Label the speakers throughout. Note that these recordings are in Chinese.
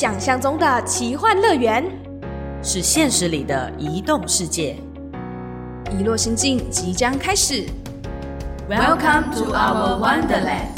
Speaker 1: 想象中的奇幻乐园，
Speaker 2: 是现实里的移动世界。
Speaker 1: 遗落心境即将开始。
Speaker 3: Welcome to our Wonderland.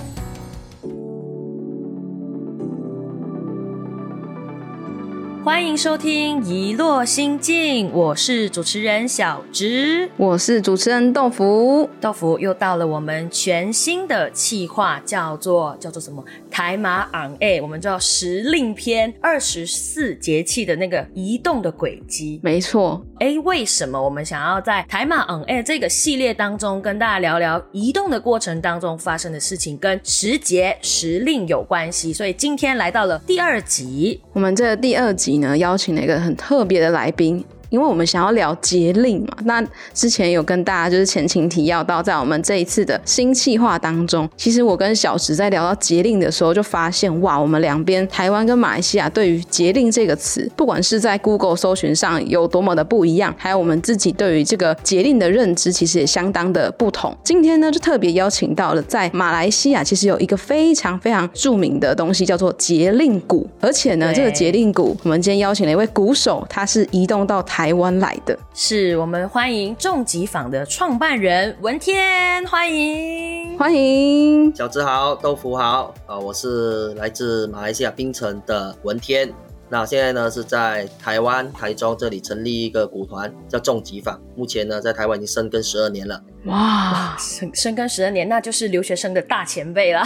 Speaker 2: 欢迎收听《一落心境》，我是主持人小植。
Speaker 4: 我是主持人豆腐。
Speaker 2: 豆腐又到了我们全新的企划，叫做叫做什么？台马昂 A，我们叫时令篇，二十四节气的那个移动的轨迹。
Speaker 4: 没错，
Speaker 2: 哎，为什么我们想要在台马 on air 这个系列当中跟大家聊聊移动的过程当中发生的事情，跟时节时令有关系？所以今天来到了第二集，
Speaker 4: 我们这第二集呢，邀请了一个很特别的来宾。因为我们想要聊节令嘛，那之前有跟大家就是前情提要到，在我们这一次的新计划当中，其实我跟小石在聊到节令的时候，就发现哇，我们两边台湾跟马来西亚对于节令这个词，不管是在 Google 搜寻上有多么的不一样，还有我们自己对于这个节令的认知，其实也相当的不同。今天呢，就特别邀请到了在马来西亚，其实有一个非常非常著名的东西，叫做节令鼓，而且呢，这个节令鼓，我们今天邀请了一位鼓手，他是移动到台湾来的。
Speaker 2: 是我们欢迎重疾坊的创办人文天，欢迎。
Speaker 4: 欢迎，
Speaker 5: 小志好，豆腐好啊！我是来自马来西亚槟城的文天。那现在呢是在台湾台中这里成立一个股团，叫重疾坊。目前呢在台湾已经深耕十二年了。
Speaker 4: 哇，
Speaker 2: 深深耕十二年，那就是留学生的大前辈了。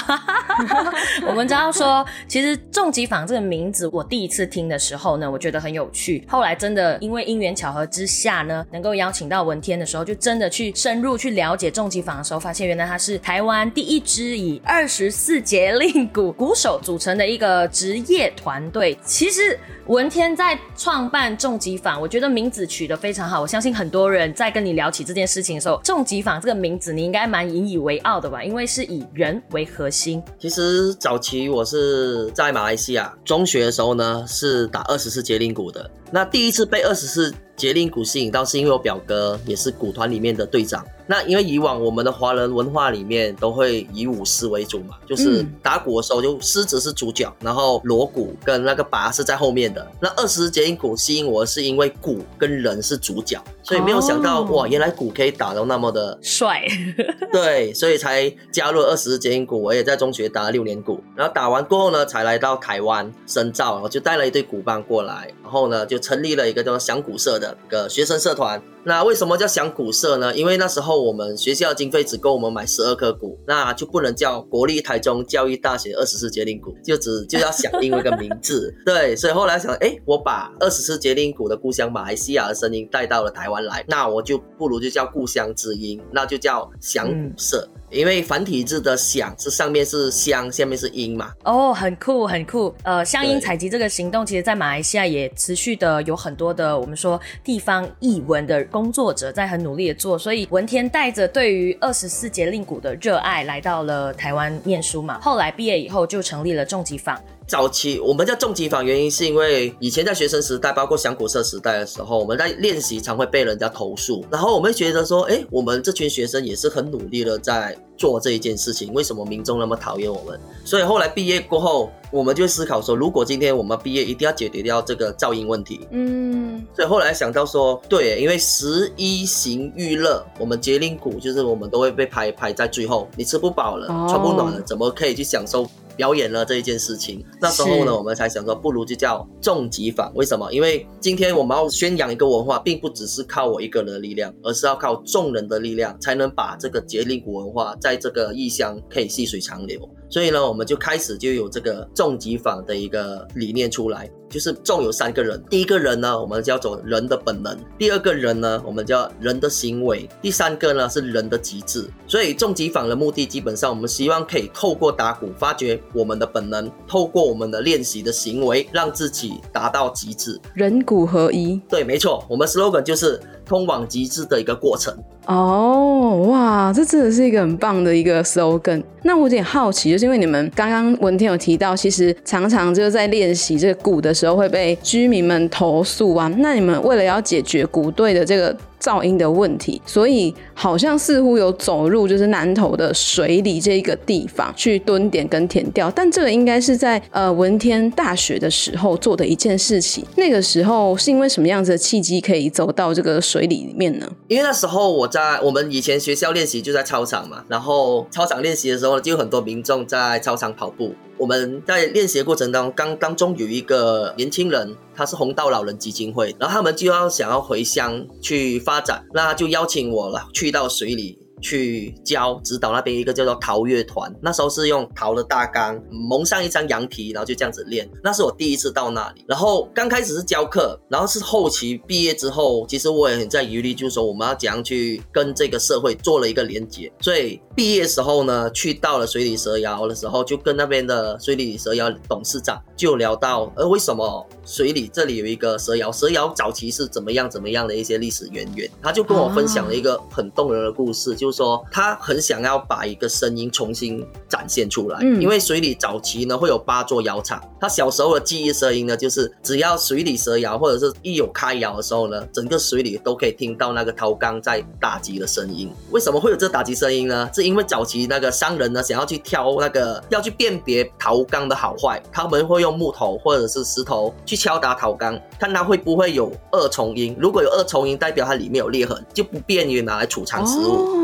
Speaker 2: 我们知道说，其实重疾坊这个名字，我第一次听的时候呢，我觉得很有趣。后来真的因为因缘巧合之下呢，能够邀请到文天的时候，就真的去深入去了解重疾坊的时候，发现原来他是台湾第一支以二十四节令鼓鼓手组成的一个职业团队。其实文天在创办重疾坊，我觉得名字取得非常好。我相信很多人在跟你聊起这件事情的时候，重疾坊这个名字你应该蛮引以为傲的吧？因为是以人为核心。
Speaker 5: 其实早期我是在马来西亚中学的时候呢，是打二十四节令鼓的。那第一次被二十四节令鼓吸引到，是因为我表哥也是鼓团里面的队长。那因为以往我们的华人文化里面都会以舞狮为主嘛，就是
Speaker 4: 嗯
Speaker 5: 打鼓的时候就狮子是主角，然后锣鼓跟那个拔是在后面的。那二十四节音鼓吸引我，是因为鼓跟人是主角，所以没有想到、
Speaker 4: 哦
Speaker 5: 哇，原来鼓可以打到那么的
Speaker 2: 帅，
Speaker 5: 对，所以才加入二十四节音鼓。我也在中学打了六年鼓，然后打完过后呢，才来到台湾深造，我就带了一堆鼓棒过来，然后呢，就成立了一个叫做响鼓社的一个学生社团。那为什么叫响鼓社呢？因为那时候我们学校经费只够我们买十二颗鼓，那就不能叫国立台中教育大学二十四节令鼓，就只就要想另外一个名字。对，所以后来想，哎，我把二十四节令鼓的故乡马来西亚的声音带到了台湾来，那我就不如就叫故乡之音，那就叫响鼓社。因为繁体字的“响”是上面是乡，下面是音嘛。
Speaker 2: 哦，很酷，很酷。呃，乡音采集这个行动，其实在马来西亚也持续的有很多的我们说地方译文的工作者在很努力的做。所以文天带着对于二十四节令鼓的热爱来到了台湾念书嘛。后来毕业以后就成立了重疾坊。
Speaker 5: 早期我们叫重疾房，原因是因为以前在学生时代，包括响鼓社时代的时候，我们在练习常会被人家投诉，然后我们会觉得说，哎，我们这群学生也是很努力的在做这一件事情，为什么民众那么讨厌我们？所以后来毕业过后，我们就思考说，如果今天我们毕业，一定要解决掉这个噪音问题。
Speaker 4: 嗯，
Speaker 5: 所以后来想到说，对，因为十一行娱乐，我们节令鼓就是我们都会被排排在最后，你吃不饱了，
Speaker 4: 哦
Speaker 5: 穿不暖了，怎么可以去享受表演了这一件事情？那时候呢，我们才想说，不如就叫重疾坊。为什么？因为今天我们要宣扬一个文化，并不只是靠我一个人的力量，而是要靠众人的力量，才能把这个节令古文化在这个异乡可以细水长流。所以呢，我们就开始就有这个重疾坊的一个理念出来，就是重有三个人。第一个人呢，我们叫做人的本能；第二个人呢，我们叫人的行为；第三个呢是人的极致。所以重疾坊的目的，基本上我们希望可以透过打鼓发掘我们的本能，透过我们的练习的行为，让自己达到极致。
Speaker 4: 人骨合一。
Speaker 5: 对，没错，我们 slogan 就是通往极致的一个过程。
Speaker 4: 哦，哇，这真的是一个很棒的一个 slogan。那我有点好奇，就是因为你们刚刚文天有提到，其实常常就是在练习这个鼓的时候会被居民们投诉啊。那你们为了要解决鼓队的这个噪音的问题，所以好像似乎有走入就是南投的水里这一个地方去蹲点跟填钓，但这个应该是在呃文天大学的时候做的一件事情。那个时候是因为什么样子的契机可以走到这个水里面呢？
Speaker 5: 因为那时候我在我们以前学校练习就在操场嘛，然后操场练习的时候就有很多民众在操场跑步。我们在练习的过程当中，刚当中有一个年轻人，他是红道老人基金会，然后他们就要想要回乡去发展，那就邀请我了，去到水里。去教指导那边一个叫做陶乐团，那时候是用陶的大缸蒙上一张羊皮，然后就这样子练。那是我第一次到那里，然后刚开始是教课，然后是后期毕业之后，其实我也很在疑虑，就是说我们要怎样去跟这个社会做了一个连接。所以毕业时候呢，去到了水里蛇窑的时候，就跟那边的水里蛇窑董事长就聊到，呃，为什么水里这里有一个蛇窑？蛇窑早期是怎么样怎么样的一些历史渊源？他就跟我分享了一个很动人的故事，就。说他很想要把一个声音重新展现出来，因为水里早期呢会有八座窑厂，他小时候的记忆声音呢，就是只要水里蛇窑或者是一有开窑的时候呢，整个水里都可以听到那个陶缸在打击的声音。为什么会有这打击声音呢？是因为早期那个商人呢想要去挑那个要去辨别陶缸的好坏，他们会用木头或者是石头去敲打陶缸，看它会不会有二重音。如果有二重音，代表它里面有裂痕，就不便于拿来储藏食物。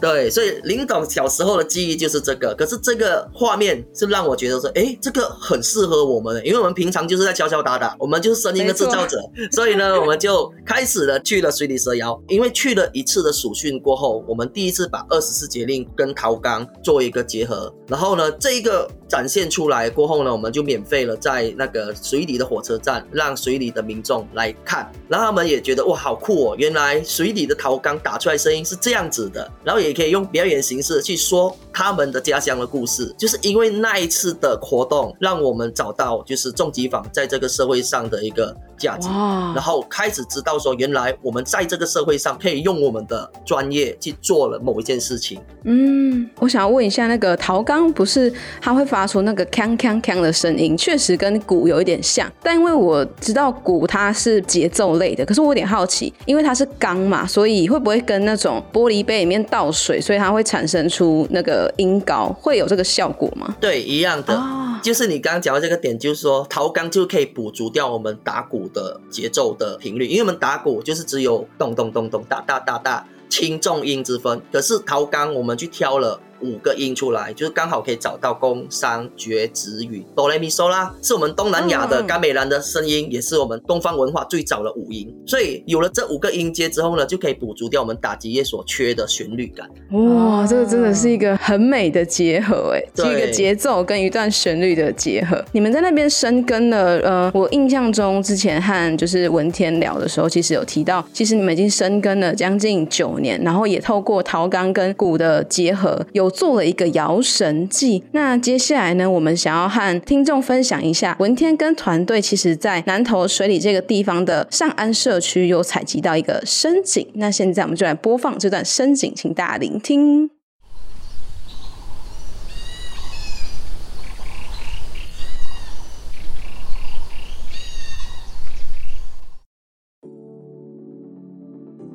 Speaker 5: 对，所以林董小时候的记忆就是这个。可是这个画面是让我觉得说，哎，这个很适合我们，因为我们平常就是在敲敲打打，我们就是声音的制造者。所以呢，我们就开始了去了水里蛇窑。因为去了一次的暑训过后，我们第一次把二十四节令跟陶缸做一个结合。然后呢，这一个展现出来过后呢，我们就免费了在那个水里的火车站，让水里的民众来看。然后他们也觉得哇，好酷哦！原来水里的陶缸打出来声音是这样子的。然后也。可以用表演形式去说他们的家乡的故事，就是因为那一次的活动，让我们找到就是重疾坊在这个社会上的一个。价值，然后开始知道说，原来我们在这个社会上可以用我们的专业去做了某一件事情。
Speaker 4: 嗯，我想要问一下，那个陶缸不是它会发出那个锵锵锵的声音，确实跟鼓有一点像，但因为我知道鼓它是节奏类的，可是我有点好奇，因为它是钢嘛，所以会不会跟那种玻璃杯里面倒水，所以它会产生出那个音高，会有这个效果吗？
Speaker 5: 对，一样的，就是你刚刚讲到这个点，就是说陶缸就可以补足掉我们打鼓。的节奏的频率，因为我们打鼓就是只有咚咚咚咚哒哒哒哒轻重音之分，可是陶缸我们去挑了。五个音出来，就是刚好可以找到宫商角徵羽哆来咪嗦啦，是我们东南亚的甘美兰的声音，也是我们东方文化最早的五音。所以有了这五个音阶之后呢，就可以补足掉我们打击乐所缺的旋律感。
Speaker 4: 哇，这个真的是一个很美的结合，哎，是一个节奏跟一段旋律的结合。你们在那边生根了，呃，我印象中之前和就是文天聊的时候，其实有提到，其实你们已经生根了将近九年，然后也透过陶钢跟鼓的结合有。做了一个摇神记。那接下来呢，我们想要和听众分享一下，文天跟团队其实在南投水里这个地方的上安社区有采集到一个深井。那现在我们就来播放这段深井，请大家聆听。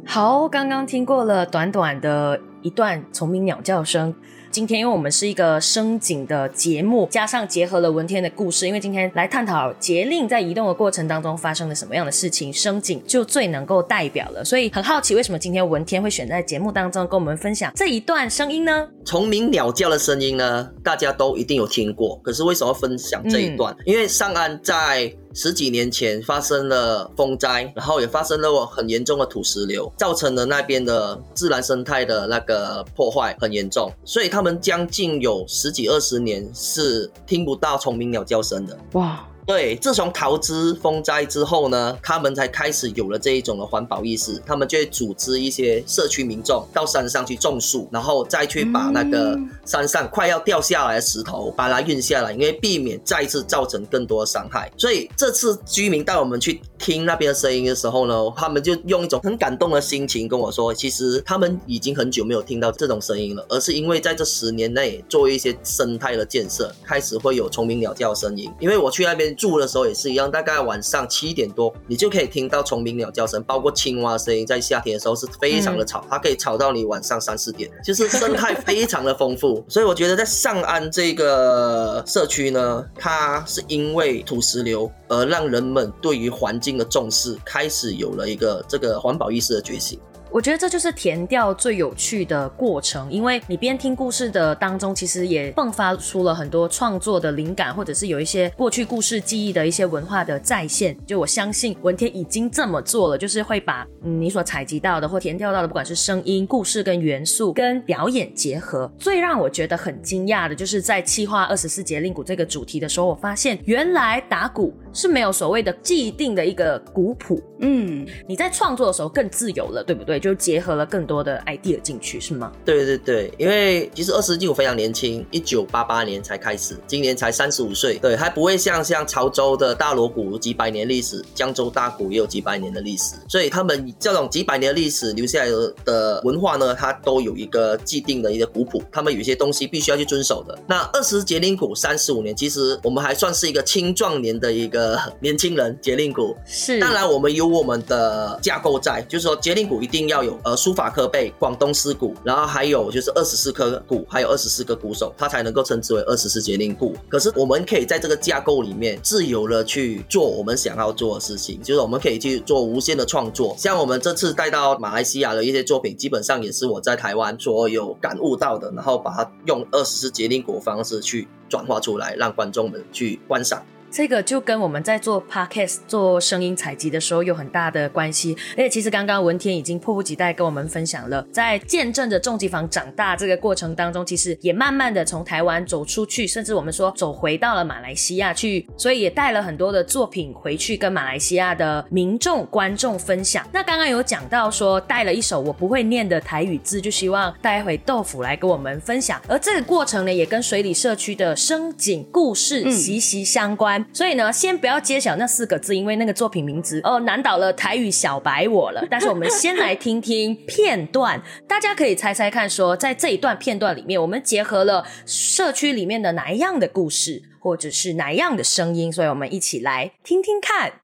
Speaker 2: 好，刚刚听过了短短的一段虫鸣鸟叫声。今天因为我们是一个声景的节目，加上结合了文天的故事，因为今天来探讨节令在移动的过程当中发生了什么样的事情，声景就最能够代表了。所以很好奇，为什么今天文天会选在节目当中跟我们分享这一段声音呢？
Speaker 5: 虫鸣鸟叫的声音呢，大家都一定有听过，可是为什么要分享这一段？因为上岸在。十几年前发生了风灾，然后也发生了很严重的土石流，造成了那边的自然生态的那个破坏很严重，所以他们将近有十几二十年是听不到虫鸣鸟叫声的。哇！对，自从桃枝风灾之后呢，他们才开始有了这一种的环保意识。他们就会组织一些社区民众到山上去种树，然后再去把那个山上快要掉下来的石头把它运下来，因为避免再次造成更多的伤害。所以这次居民带我们去听那边的声音的时候呢，他们就用一种很感动的心情跟我说，其实他们已经很久没有听到这种声音了，而是因为在这十年内做一些生态的建设，开始会有虫鸣鸟叫的声音。因为我去那边。边住的时候也是一样，大概晚上七点多，你就可以听到虫鸣鸟叫声，包括青蛙声音，在夏天的时候是非常的吵，它可以吵到你晚上三四点，就是生态非常的丰富。所以我觉得在上岸这个社区呢，它是因为土石流而让人们对于环境的重视，开始有了一个这个环保意识的觉醒。
Speaker 2: 我觉得这就是填调最有趣的过程，因为你边听故事的当中，其实也迸发出了很多创作的灵感，或者是有一些过去故事记忆的一些文化的再现。就我相信文天已经这么做了，就是会把你所采集到的或填调到的，不管是声音、故事跟元素跟表演结合。最让我觉得很惊讶的就是在气化二十四节令鼓这个主题的时候，我发现原来打鼓是没有所谓的既定的一个鼓谱。嗯，你在创作的时候更自由了，对不对？就结合了更多的 idea 进去，是吗？
Speaker 5: 对对对，因为其实二十世纪我非常年轻，一九八八年才开始，今年才三十五岁，对，还不会像像潮州的大锣鼓几百年历史，江州大鼓也有几百年的历史，所以他们这种几百年的历史留下来的文化呢，它都有一个既定的一个古谱，他们有些东西必须要去遵守的。那二十节令鼓三十五年，其实我们还算是一个青壮年的一个年轻人，节令鼓
Speaker 2: 是，
Speaker 5: 当然我们有我们的架构在，就是说节令鼓一定要要有呃。书法科背、广东丝鼓，然后还有就是二十四颗鼓，还有二十四个鼓手，它才能够称之为二十四节令鼓。可是我们可以在这个架构里面自由的去做我们想要做的事情，就是我们可以去做无限的创作。像我们这次带到马来西亚的一些作品，基本上也是我在台湾所有感悟到的，然后把它用二十四节令鼓方式去转化出来，让观众们去观赏。
Speaker 2: 这个就跟我们在做 podcast 做声音采集的时候有很大的关系，而且其实刚刚文天已经迫不及待跟我们分享了，在见证着重疾房长大这个过程当中，其实也慢慢的从台湾走出去，甚至我们说走回到了马来西亚去，所以也带了很多的作品回去跟马来西亚的民众观众分享。那刚刚有讲到说带了一首我不会念的台语字，就希望带回豆腐来跟我们分享，而这个过程呢，也跟水里社区的生景故事息息相关。所以呢，先不要揭晓那四个字，因为那个作品名字哦难倒了台语小白我了。但是我们先来听听片段，大家可以猜猜看，说在这一段片段里面，我们结合了社区里面的哪一样的故事，或者是哪一样的声音，所以我们一起来听听看。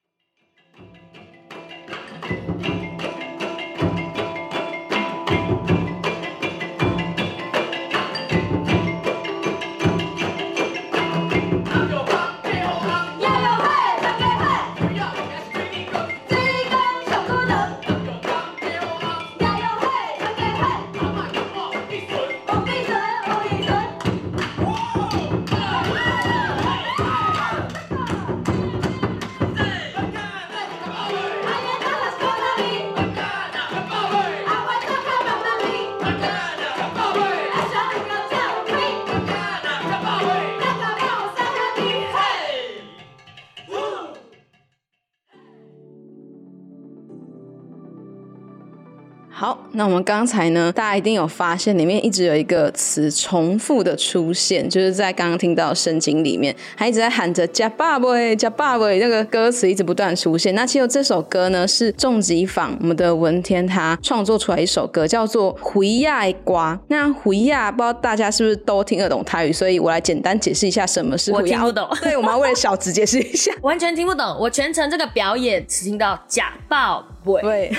Speaker 2: 那我们刚才呢，大家一定有发现，里面一直有一个词重复的出现，就是在刚刚听到圣经里面，还一直在喊着“加爸喂，加爸喂”，那个歌词一直不断出现。那其实这首歌呢，是重疾坊我们的文天他创作出来一首歌，叫做《回亚瓜》。那回亚不知道大家是不是都听得懂泰语，所以我来简单解释一下什么是。我听不懂。
Speaker 4: 对，我们要为了小直解释一下，
Speaker 2: 完全听不懂。我全程这个表演只听到“假爆”。
Speaker 4: 对，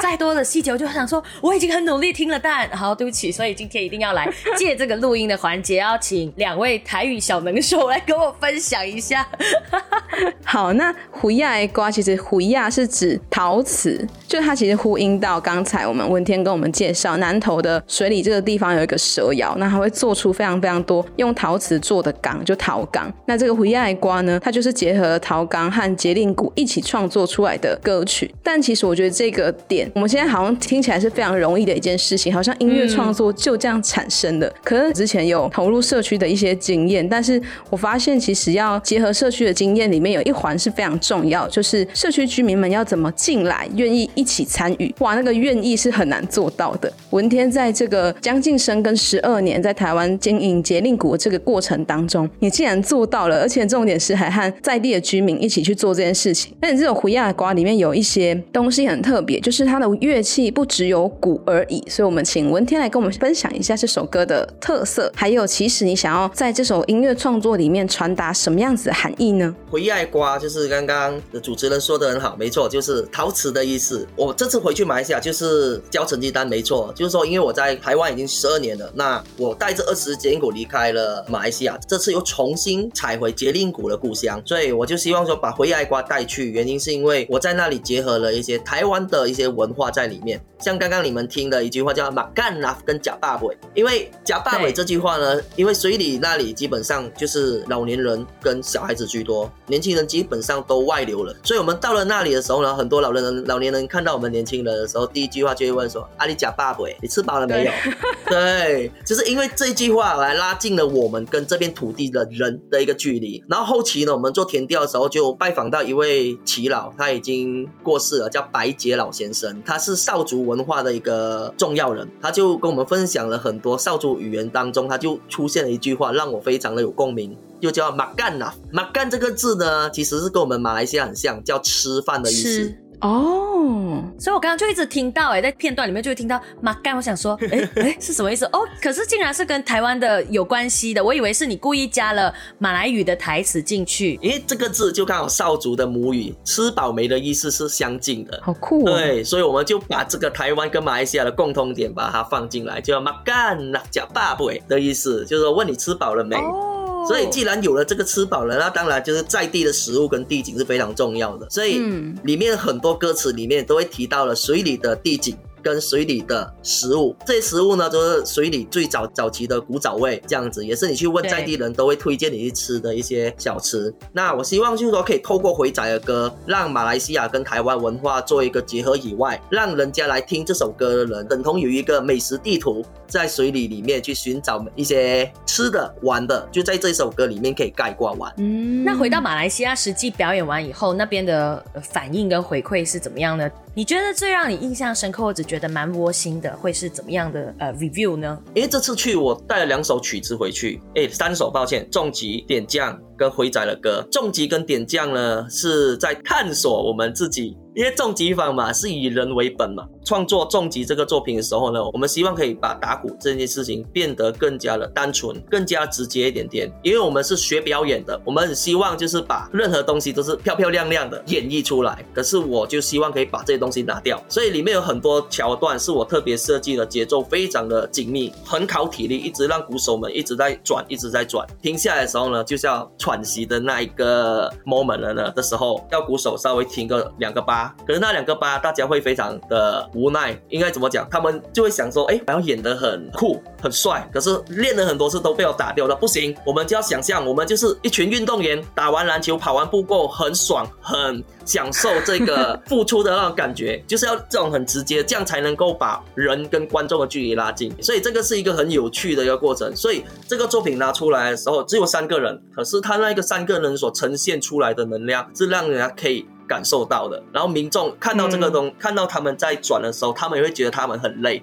Speaker 2: 再多的细节，我就想说，我已经很努力听了，但好，对不起，所以今天一定要来借这个录音的环节，要请两位台语小能手来跟我分享一下。
Speaker 4: 好，那胡亚瓜其实胡亚是指陶瓷，就它其实呼应到刚才我们文天跟我们介绍南投的水里这个地方有一个蛇窑，那它会做出非常非常多用陶瓷做的缸，就陶缸。那这个胡亚瓜呢，它就是结合陶缸和节令鼓一起创作出来的歌曲，但其实我觉得这个点，我们现在好像听起来是非常容易的一件事情，好像音乐创作就这样产生的。可是之前有投入社区的一些经验，但是我发现其实要结合社区的经验，里面有一环是非常重要，就是社区居民们要怎么进来，愿意一一起参与。哇，那个愿意是很难做到的。文天在这个将近生跟十二年，在台湾经营节令谷这个过程当中，你竟然做到了，而且重点是还和在地的居民一起去做这件事情。那你这种胡亚瓜里面有一些东西很特别，就是它的乐器不只有鼓而已。所以我们请文天来跟我们分享一下这首歌的特色，还有其实你想要在这首音乐创作里面传达什么样子的含义呢？
Speaker 5: 回爱瓜就是刚刚的主持人说的很好，没错，就是陶瓷的意思。我这次回去马来西亚就是交成绩单，没错，就是说因为我在台湾已经十二年了，那我带着二十节令鼓离开了马来西亚，这次又重新踩回节令鼓的故乡，所以我就希望说把回爱瓜带去，原因是因为我在那里结合了一些台湾的一些文化在里面，像刚刚你们听的一句话叫“马干拉”跟“假爸尾”，因为“假爸尾”这句话呢，因为水里那里基本上就是老年人跟小孩子居多，年轻人基本上都外流了，所以我们到了那里的时候呢，很多老年人、老年人看到我们年轻人的时候，第一句话就会问说：“阿里假爸尾，你吃饱了没有？”对，就是因为这一句话来拉近了我们跟这片土地的人的一个距离。然后后期呢，我们做田调的时候就拜访到一位耆老，他已经过世了，叫白杰老先生，他是少族文化的一个重要人，他就跟我们分享了很多少族语言当中，他就出现了一句话，让我非常的有共鸣。就叫马干呐，马干这个字呢，其实是跟我们马来西亚很像，叫吃饭的意思。
Speaker 4: 哦，
Speaker 2: 所以我刚刚就一直听到，哎，在片段里面就会听到马干，我想说，哎 哎，是什么意思？哦，可是竟然是跟台湾的有关系的，我以为是你故意加了马来语的台词进去。
Speaker 5: 因为这个字就刚好少族的母语“吃饱没”的意思是相近的，
Speaker 4: 好酷。
Speaker 5: 对，所以我们就把这个台湾跟马来西亚的共通点把它放进来，叫马干呐，叫爸爸的意思，就是说问你吃饱了没。所以，既然有了这个吃饱了，那当然就是在地的食物跟地景是非常重要的。所以，里面很多歌词里面都会提到了水里的地景。跟水里的食物，这些食物呢，都是水里最早早期的古早味，这样子也是你去问在地人都会推荐你去吃的一些小吃。那我希望就是说，可以透过回仔的歌，让马来西亚跟台湾文化做一个结合以外，让人家来听这首歌的人，等同有一个美食地图，在水里里面去寻找一些吃的、玩的，就在这首歌里面可以概括完。
Speaker 2: 嗯，那回到马来西亚实际表演完以后，那边的反应跟回馈是怎么样呢？你觉得最让你印象深刻或者觉得蛮窝心的，会是怎么样的呃 review 呢？
Speaker 5: 因为这次去我带了两首曲子回去，哎，三首，抱歉，重疾点将。跟回仔的歌，重疾跟点将呢，是在探索我们自己，因为重疾坊嘛是以人为本嘛。创作重疾这个作品的时候呢，我们希望可以把打鼓这件事情变得更加的单纯，更加直接一点点。因为我们是学表演的，我们很希望就是把任何东西都是漂漂亮亮的演绎出来。可是我就希望可以把这些东西拿掉，所以里面有很多桥段是我特别设计的，节奏非常的紧密，很考体力，一直让鼓手们一直在转，一直在转。停下来的时候呢，就是要。喘息的那一个 moment 了呢的时候，要鼓手稍微停个两个八，可是那两个八大家会非常的无奈，应该怎么讲？他们就会想说，哎，我要演得很酷很帅，可是练了很多次都被我打掉了，不行，我们就要想象，我们就是一群运动员，打完篮球跑完步过很爽，很享受这个付出的那种感觉，就是要这种很直接，这样才能够把人跟观众的距离拉近，所以这个是一个很有趣的一个过程。所以这个作品拿出来的时候只有三个人，可是他。那个三个人所呈现出来的能量是让人家可以感受到的，然后民众看到这个东，看到他们在转的时候，他们也会觉得他们很累，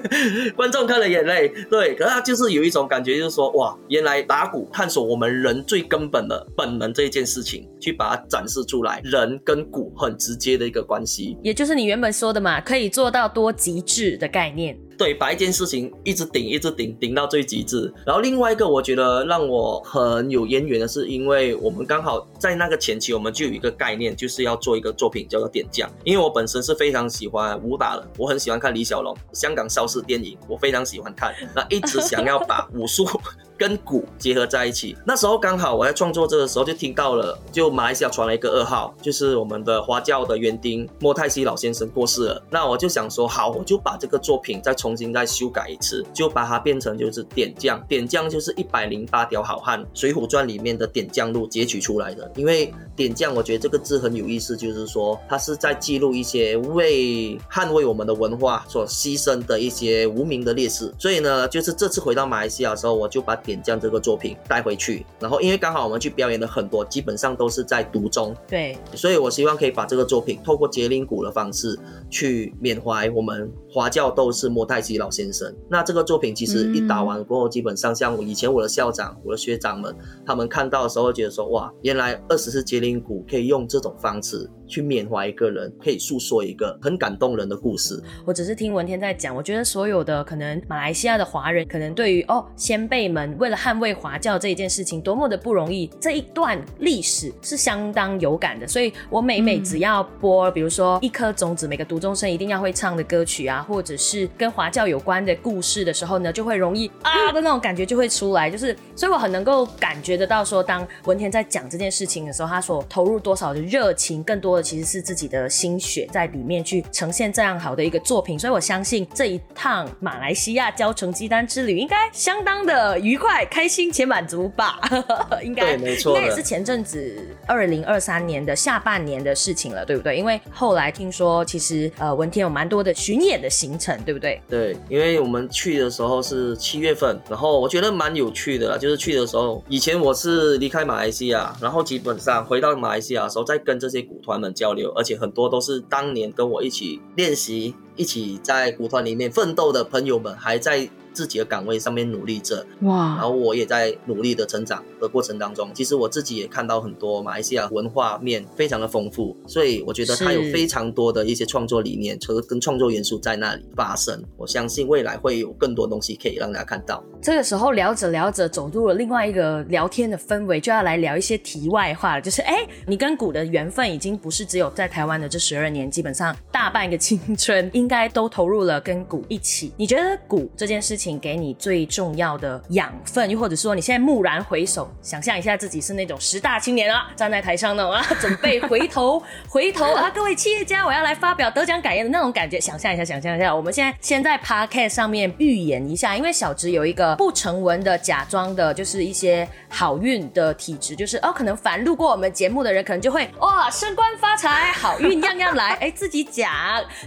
Speaker 5: 观众看了也累，对，可是他就是有一种感觉，就是说哇，原来打鼓探索我们人最根本的本能这一件事情，去把它展示出来，人跟鼓很直接的一个关系，
Speaker 2: 也就是你原本说的嘛，可以做到多极致的概念。
Speaker 5: 对，把一件事情一直顶，一直顶，顶到最极致。然后另外一个，我觉得让我很有渊源的是，因为我们刚好在那个前期，我们就有一个概念，就是要做一个作品叫做点将。因为我本身是非常喜欢武打的，我很喜欢看李小龙香港邵氏电影，我非常喜欢看，那一直想要把武术。跟鼓结合在一起，那时候刚好我在创作这个时候就听到了，就马来西亚传了一个噩耗，就是我们的花教的园丁莫泰西老先生过世了。那我就想说，好，我就把这个作品再重新再修改一次，就把它变成就是点将，点将就是一百零八条好汉，《水浒传》里面的点将录截取出来的。因为点将，我觉得这个字很有意思，就是说它是在记录一些为捍卫我们的文化所牺牲的一些无名的烈士。所以呢，就是这次回到马来西亚的时候，我就把。点将这个作品带回去。然后因为刚好我们去表演的很多，基本上都是在独中，
Speaker 2: 对，
Speaker 5: 所以我希望可以把这个作品透过节令鼓的方式去缅怀我们华教斗士莫泰基老先生。那这个作品其实一打完过后，基本上像我以前我的校长、我的学长们，他们看到的时候觉得说，哇，原来二十四节令鼓可以用这种方式去缅怀一个人，可以诉说一个很感动人的故事。
Speaker 2: 我只是听文天在讲，我觉得所有的可能马来西亚的华人，可能对于哦先辈们为了捍卫华教这一件事情多么的不容易，这一段历史是相当有感的。所以我每每只要播，比如说一颗种子，每个读中生一定要会唱的歌曲啊，或者是跟华教有关的故事的时候呢，就会容易啊的 那种感觉就会出来。就是，所以我很能够感觉得到，说当文天在讲这件事情的时候，他所投入多少的热情，更多的其实是自己的心血在里面去呈现这样好的一个作品。所以我相信这一趟马来西亚教成绩单之旅应该相当的愉快、开心且满足吧？应该
Speaker 5: 没错，
Speaker 2: 应该也是前阵子二零二三年的下半年的事情了，对不对？因为后来听说，其实呃文天有蛮多的巡演的行程，对不对？
Speaker 5: 对，因为我们去的时候是七月份，然后我觉得蛮有趣的，就是去的时候，以前我是离开马来西亚，然后基本上回到马来西亚的时候，再跟这些鼓团们交流，而且很多都是当年跟我一起练习。一起在鼓团里面奋斗的朋友们还在。自己的岗位上面努力着，哇！然后我也在努力的成长的过程当中，其实我自己也看到很多马来西亚文化面非常的丰富，所以我觉得它有非常多的一些创作理念和跟创作元素在那里发生。我相信未来会有更多东西可以让大家看到。
Speaker 2: 这个时候聊着聊着，走入了另外一个聊天的氛围，就要来聊一些题外话了。就是哎，你跟鼓的缘分已经不是只有在台湾的这十二年，基本上大半个青春应该都投入了跟鼓一起。你觉得鼓这件事情？给你最重要的养分，又或者说你现在蓦然回首，想象一下自己是那种十大青年啊，站在台上呢啊，准备回头 回头啊，各位企业家，我要来发表得奖感言的那种感觉，想象一下，想象一下，我们现在先在 podcast 上面预演一下，因为小直有一个不成文的假装的，就是一些好运的体质，就是哦，可能凡路过我们节目的人，可能就会哇，升官发财，好运样样来，哎，自己讲。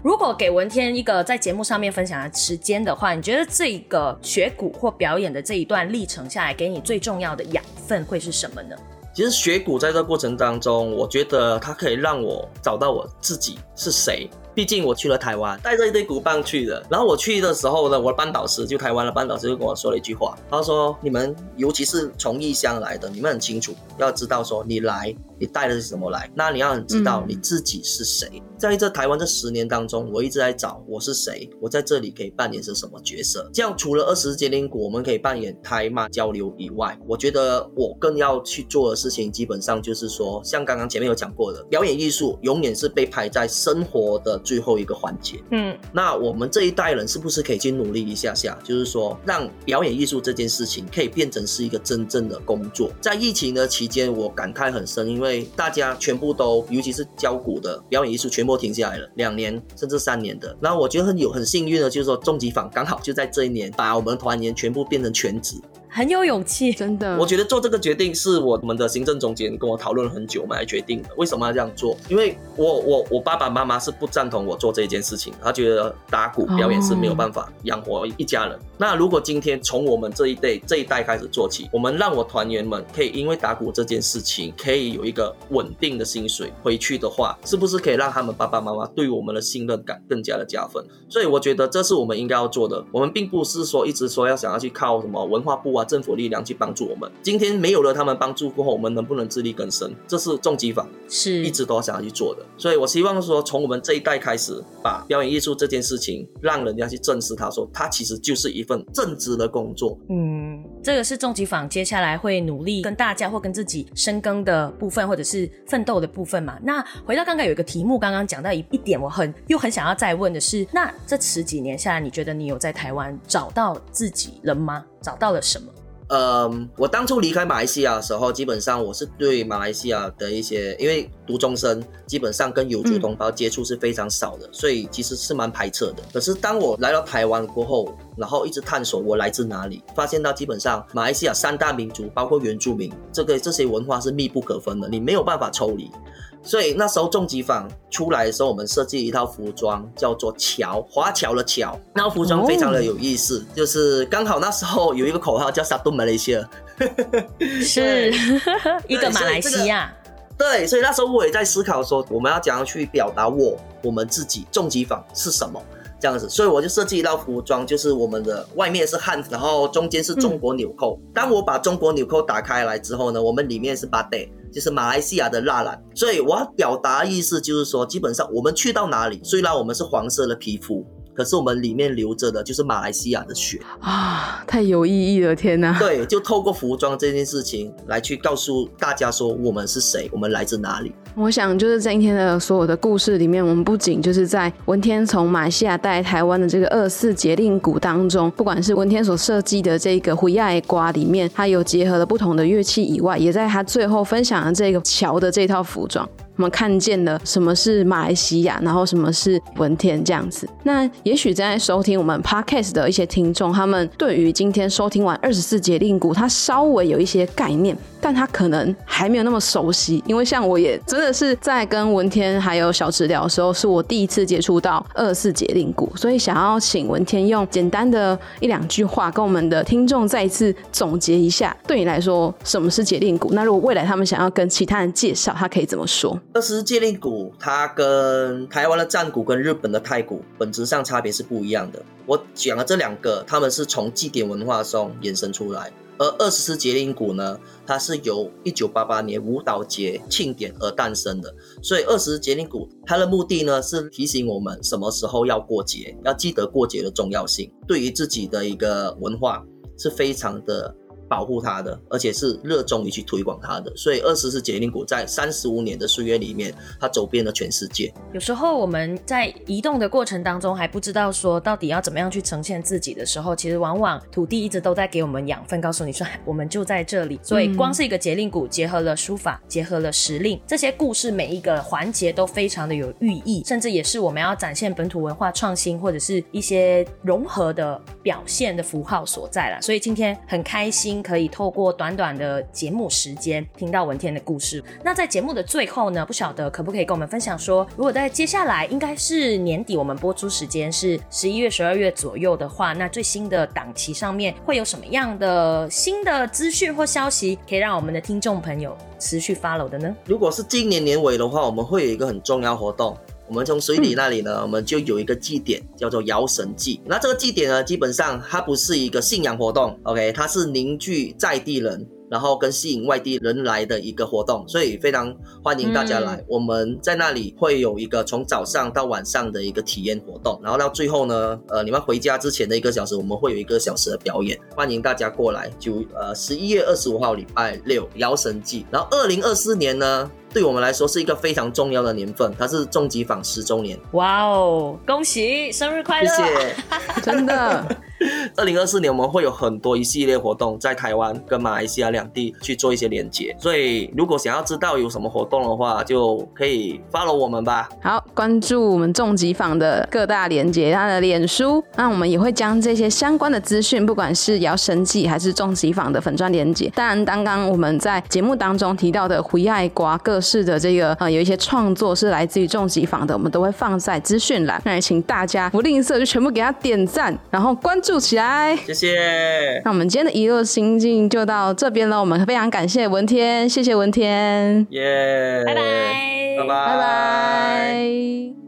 Speaker 2: 如果给文天一个在节目上面分享的时间的话，你觉得这个？学鼓或表演的这一段历程下来，给你最重要的养分会是什么呢？
Speaker 5: 其实学鼓在这过程当中，我觉得它可以让我找到我自己是谁。毕竟我去了台湾，带着一堆鼓棒去的。然后我去的时候呢，我的班导师就台湾的班导师就跟我说了一句话，他说：“你们尤其是从异乡来的，你们很清楚，要知道说你来。”你带的是什么来？那你要很知道你自己是谁。在这台湾这十年当中，我一直在找我是谁，我在这里可以扮演是什么角色。这样除了二十节灵鼓我们可以扮演台马交流以外，我觉得我更要去做的事情，基本上就是说，像刚刚前面有讲过的，表演艺术永远是被排在生活的最后一个环节。嗯，那我们这一代人是不是可以去努力一下下，就是说让表演艺术这件事情可以变成是一个真正的工作？在疫情的期间，我感慨很深，因为大家全部都，尤其是教鼓的表演艺术，全部停下来了，两年甚至三年的。然后我觉得很有很幸运的，就是说重疾坊刚好就在这一年，把我们团员全部变成全职。
Speaker 2: 很有勇气，
Speaker 4: 真的。
Speaker 5: 我觉得做这个决定是我们的行政总监跟我讨论了很久，我们来决定的。为什么要这样做？因为我我我爸爸妈妈是不赞同我做这件事情，他觉得打鼓表演是没有办法养活一家人。那如果今天从我们这一代这一代开始做起，我们让我团员们可以因为打鼓这件事情可以有一个稳定的薪水回去的话，是不是可以让他们爸爸妈妈对我们的信任感更加的加分？所以我觉得这是我们应该要做的。我们并不是说一直说要想要去靠什么文化部啊。政府力量去帮助我们。今天没有了他们帮助过后，我们能不能自力更生？这是重疾坊
Speaker 2: 是
Speaker 5: 一直都想要去做的。所以我希望说，从我们这一代开始，把表演艺术这件事情，让人家去正视它，说它其实就是一份正直的工作。
Speaker 2: 嗯，这个是重疾坊接下来会努力跟大家或跟自己深耕的部分，或者是奋斗的部分嘛。那回到刚刚有一个题目，刚刚讲到一一点，我很又很想要再问的是，那这十几年下来，你觉得你有在台湾找到自己了吗？找到了什么？
Speaker 5: 嗯，我当初离开马来西亚的时候，基本上我是对马来西亚的一些，因为读中生基本上跟有族同胞接触是非常少的，所以其实是蛮排斥的。可是当我来到台湾过后，然后一直探索我来自哪里，发现到基本上马来西亚三大民族，包括原住民，这个这些文化是密不可分的，你没有办法抽离。所以那时候重疾坊出来的时候，我们设计一套服装，叫做桥，华侨的桥。那套服装非常的有意思，就是刚好那时候有一个口号叫“沙顿马来西亚”，
Speaker 2: 是一个马来西亚。
Speaker 5: 对，所以那时候我也在思考说，我们要怎样去表达我我们自己重疾坊是什么这样子，所以我就设计一套服装，就是我们的外面是汉，然后中间是中国纽扣。当我把中国纽扣打开来之后呢，我们里面是巴德，就是马来西亚的纳兰。所以我要表达意思就是说，基本上我们去到哪里，虽然我们是黄色的皮肤。可是我们里面流着的就是马来西亚的血
Speaker 4: 啊，太有意义了！天哪，
Speaker 5: 对，就透过服装这件事情来去告诉大家说我们是谁，我们来自哪里。
Speaker 4: 我想就是今天的所有的故事里面，我们不仅就是在文天从马来西亚带台湾的这个二四节令鼓当中，不管是文天所设计的这个胡亚瓜里面，它有结合了不同的乐器以外，也在他最后分享的这个桥的这套服装。我们看见了什么是马来西亚，然后什么是文天这样子。那也许正在收听我们 podcast 的一些听众，他们对于今天收听完二十四节令鼓，他稍微有一些概念。但他可能还没有那么熟悉，因为像我也真的是在跟文天还有小池聊的时候，是我第一次接触到二四节令鼓，所以想要请文天用简单的一两句话跟我们的听众再一次总结一下，对你来说什么是节令鼓？那如果未来他们想要跟其他人介绍，他可以怎么说？
Speaker 5: 二四节令鼓它跟台湾的战鼓跟日本的太鼓本质上差别是不一样的。我讲的这两个，他们是从祭典文化中衍生出来。而二十四节令鼓呢，它是由一九八八年舞蹈节庆典而诞生的。所以二十四节令鼓它的目的呢，是提醒我们什么时候要过节，要记得过节的重要性。对于自己的一个文化是非常的。保护它的，而且是热衷于去推广它的，所以二十四节令鼓在三十五年的岁月里面，它走遍了全世界。
Speaker 2: 有时候我们在移动的过程当中还不知道说到底要怎么样去呈现自己的时候，其实往往土地一直都在给我们养分，告诉你说我们就在这里。所以光是一个节令鼓，结合了书法，结合了时令，这些故事每一个环节都非常的有寓意，甚至也是我们要展现本土文化创新或者是一些融合的表现的符号所在了。所以今天很开心。可以透过短短的节目时间听到文天的故事。那在节目的最后呢，不晓得可不可以跟我们分享说，如果在接下来应该是年底，我们播出时间是十一月、十二月左右的话，那最新的档期上面会有什么样的新的资讯或消息，可以让我们的听众朋友持续 follow 的呢？
Speaker 5: 如果是今年年尾的话，我们会有一个很重要活动。我们从水里那里呢，我们就有一个祭典，叫做摇神祭。那这个祭典呢，基本上它不是一个信仰活动，OK，它是凝聚在地人。然后跟吸引外地人来的一个活动，所以非常欢迎大家来。我们在那里会有一个从早上到晚上的一个体验活动，然后到最后呢，呃，你们回家之前的一个小时，我们会有一个小时的表演，欢迎大家过来。就呃十一月二十五号礼拜六，摇神记。然后二零二四年呢，对我们来说是一个非常重要的年份，它是重疾坊十周年。
Speaker 2: 哇哦，恭喜生日快乐！
Speaker 5: 谢谢，
Speaker 4: 真的。
Speaker 5: 二零二四年我们会有很多一系列活动，在台湾跟马来西亚两地去做一些连接，所以如果想要知道有什么活动的话，就可以 follow 我们吧。
Speaker 4: 好，关注我们重疾坊的各大连接，它的脸书，那我们也会将这些相关的资讯，不管是摇神记还是重疾坊的粉砖连接，当然刚刚我们在节目当中提到的胡爱瓜各式的这个呃有一些创作是来自于重疾坊的，我们都会放在资讯栏，那也请大家不吝啬就全部给他点赞，然后关注。起来，
Speaker 5: 谢谢。
Speaker 4: 那我们今天的一路心境就到这边了。我们非常感谢文天，谢谢文天，
Speaker 5: 耶，
Speaker 2: 拜拜，
Speaker 5: 拜拜，
Speaker 4: 拜拜。